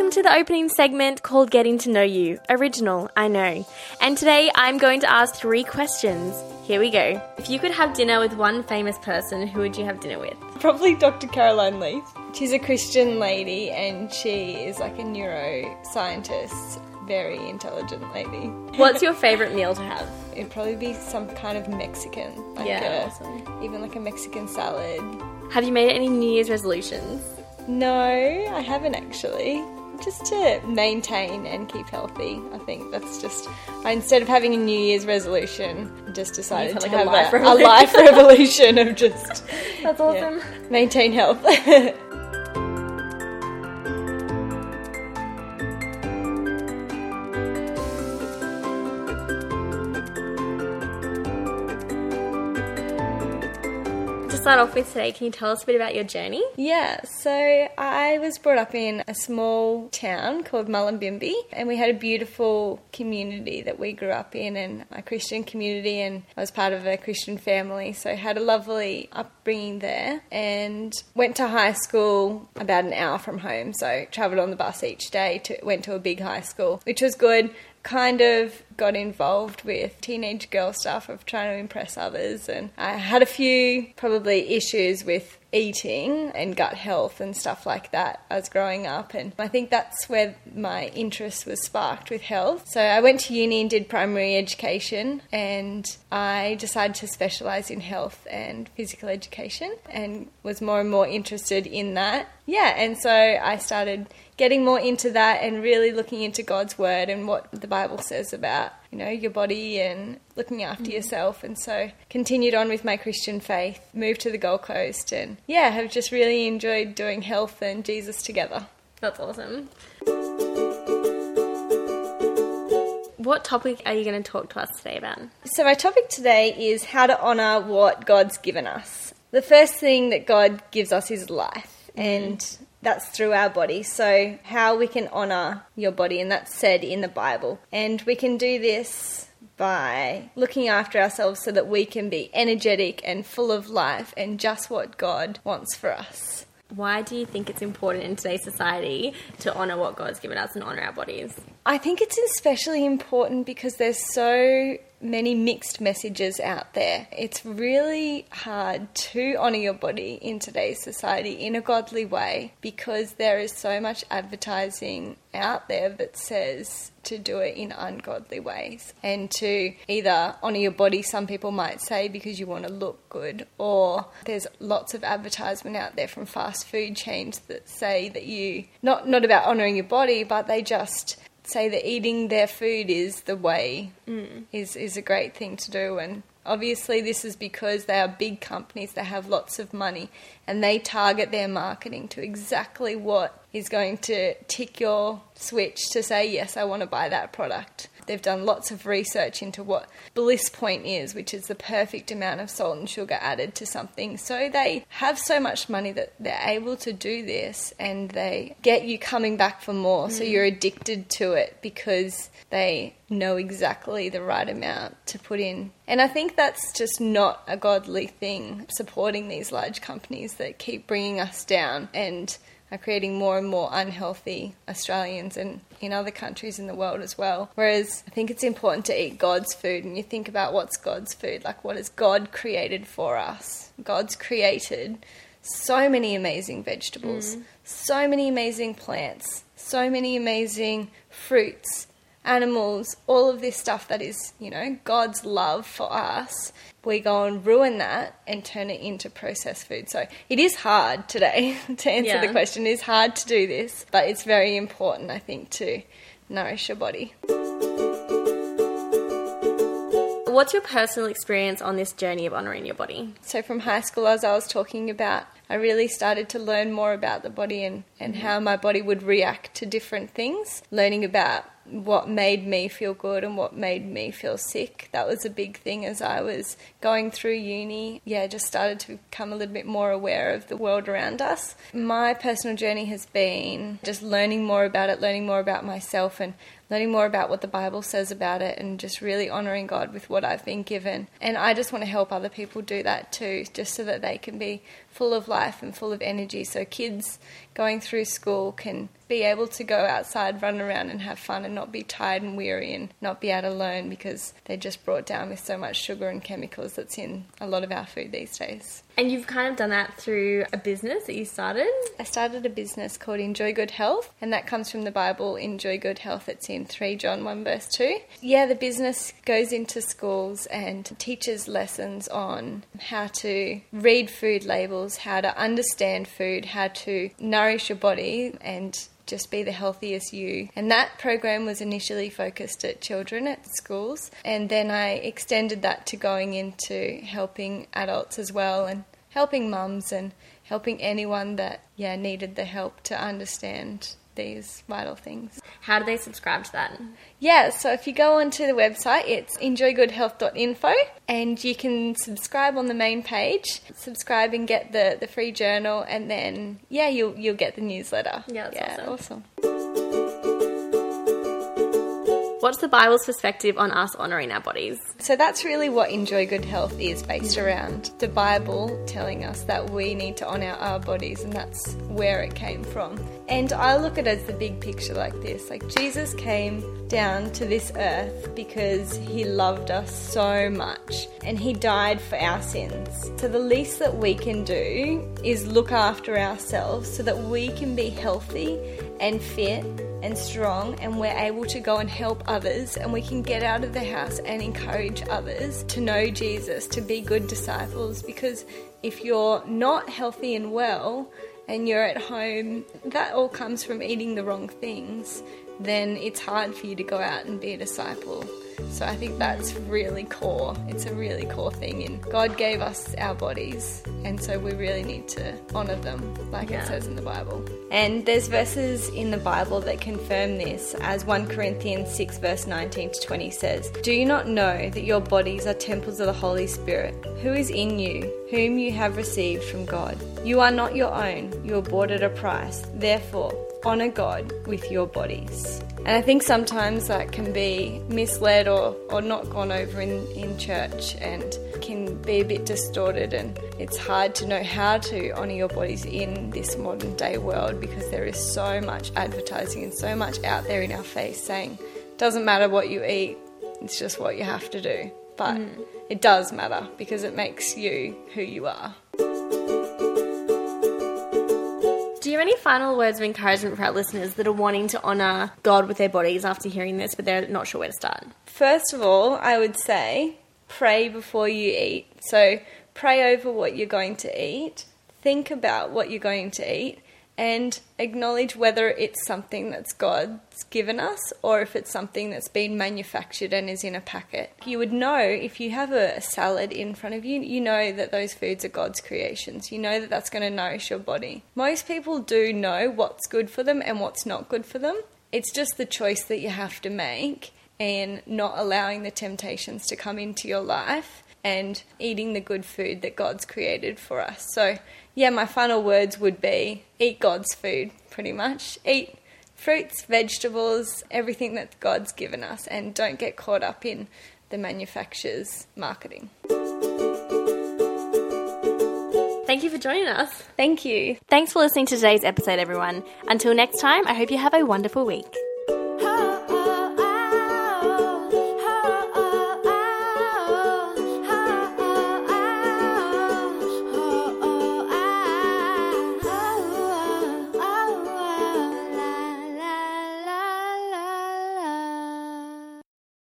Welcome to the opening segment called Getting to Know You. Original, I know. And today I'm going to ask three questions. Here we go. If you could have dinner with one famous person, who would you have dinner with? Probably Dr. Caroline Leaf. She's a Christian lady and she is like a neuroscientist, very intelligent lady. What's your favourite meal to have? It'd probably be some kind of Mexican. Like Yeah, a- awesome. Even like a Mexican salad. Have you made any New Year's resolutions? No, I haven't actually. Just to maintain and keep healthy. I think that's just. I, instead of having a New Year's resolution, I just decided to like a have life a, a life revolution of just That's yeah, maintain health. start off with today, can you tell us a bit about your journey? Yeah, so I was brought up in a small town called Mullumbimby, and we had a beautiful community that we grew up in, and a Christian community, and I was part of a Christian family, so had a lovely upbringing there, and went to high school about an hour from home, so travelled on the bus each day, to, went to a big high school, which was good. Kind of got involved with teenage girl stuff of trying to impress others, and I had a few probably issues with eating and gut health and stuff like that as growing up and I think that's where my interest was sparked with health. So I went to uni and did primary education and I decided to specialize in health and physical education and was more and more interested in that. Yeah, and so I started getting more into that and really looking into God's word and what the Bible says about you know your body and looking after mm. yourself. And so continued on with my christian faith moved to the gold coast and yeah have just really enjoyed doing health and jesus together. That's awesome. What topic are you going to talk to us today about? so my topic today is how to honor what god's given us. The first thing that god gives us is life. Mm-hmm. And that's through our body so how we can honor your body and that's said in the bible and we can do this by looking after ourselves so that we can be energetic and full of life and just what God wants for us. Why do you think it's important in today's society to honour what God's given us and honour our bodies? I think it's especially important because there's so many mixed messages out there. It's really hard to honour your body in today's society in a godly way because there is so much advertising out there that says to do it in ungodly ways and to either honour your body, some people might say, because you want to look good, or there's lots of advertisement out there from fast food chains that say that you, not, not about honouring your body, but they just say that eating their food is the way mm. is is a great thing to do. And obviously this is because they are big companies that have lots of money and they target their marketing to exactly what is going to tick your switch to say yes I want to buy that product they've done lots of research into what bliss point is which is the perfect amount of salt and sugar added to something. So they have so much money that they're able to do this and they get you coming back for more. So mm. you're addicted to it because they know exactly the right amount to put in. And i think that's just not a godly thing supporting these large companies that keep bringing us down and are creating more and more unhealthy Australians and in other countries in the world as well. Whereas I think it's important to eat God's food and you think about what's God's food, like what has God created for us? God's created so many amazing vegetables, mm. so many amazing plants, so many amazing fruits, animals, all of this stuff that is, you know, God's love for us. We go and ruin that and turn it into processed food. So it is hard today to answer Yeah. the question. It is hard to do this, but it's very important, I think, to nourish your body. What's your personal experience on this journey of honouring your body? So, from high school, as I was talking about, I really started to learn more about the body and, and mm-hmm. how my body would react to different things. Learning about what made me feel good and what made me feel sick. That was a big thing as I was going through uni. Yeah, just started to become a little bit more aware of the world around us. My personal journey has been just learning more about it, learning more about myself, and learning more about what the Bible says about it and just really honoring God with what I've been given. And I just want to help other people do that too, just so that they can be full of life and full of energy. So kids going through school can be able to go outside, run around, and have fun and not be tired and weary and not be to learn because they're just brought down with so much sugar and chemicals that's in a lot of our food these days. And you've kind of done that through a business that you started? I started a business called Enjoy Good Health, and that comes from the Bible, Enjoy Good Health. It's in 3 John 1 verse 2. Yeah, the business goes into schools and teaches lessons on how to read food labels, how to understand food, how to nourish your body, and just be the healthiest you. And that program was initially focused at children at schools, and then I extended that to going into helping adults as well and helping mums and helping anyone that yeah needed the help to understand these vital things. How do they subscribe to that? Yeah, so if you go onto the website, it's enjoygoodhealth.info and you can subscribe on the main page. Subscribe and get the, the free journal and then yeah, you'll you'll get the newsletter. Yeah, yeah awesome. awesome. What's the Bible's perspective on us honouring our bodies? So that's really what Enjoy Good Health is based around. The Bible telling us that we need to honour our bodies, and that's where it came from. And I look at it as the big picture like this like Jesus came down to this earth because he loved us so much and he died for our sins. So the least that we can do is look after ourselves so that we can be healthy and fit and strong and we're able to go and help others and we can get out of the house and encourage others to know Jesus, to be good disciples because if you're not healthy and well and you're at home, that all comes from eating the wrong things, then it's hard for you to go out and be a disciple. So I think that's really core. It's a really core thing. And God gave us our bodies, and so we really need to honour them, like yeah. it says in the Bible. And there's verses in the Bible that confirm this, as 1 Corinthians 6, verse 19 to 20 says, Do you not know that your bodies are temples of the Holy Spirit, who is in you, whom you have received from God? You are not your own, you are bought at a price. Therefore, honour God with your bodies. And I think sometimes that can be misled or, or not gone over in, in church and can be a bit distorted. And it's hard to know how to honour your bodies in this modern day world because there is so much advertising and so much out there in our face saying, doesn't matter what you eat, it's just what you have to do. But mm. it does matter because it makes you who you are. Do you have any final words of encouragement for our listeners that are wanting to honour God with their bodies after hearing this, but they're not sure where to start? First of all, I would say pray before you eat. So pray over what you're going to eat, think about what you're going to eat, and acknowledge whether it's something that's God's given us or if it's something that's been manufactured and is in a packet. You would know if you have a salad in front of you, you know that those foods are God's creations. You know that that's going to nourish your body. Most people do know what's good for them and what's not good for them. It's just the choice that you have to make and not allowing the temptations to come into your life and eating the good food that God's created for us. So, yeah, my final words would be eat God's food, pretty much. Eat fruits, vegetables, everything that God's given us, and don't get caught up in the manufacturer's marketing. Thank you for joining us. Thank you. Thanks for listening to today's episode, everyone. Until next time, I hope you have a wonderful week.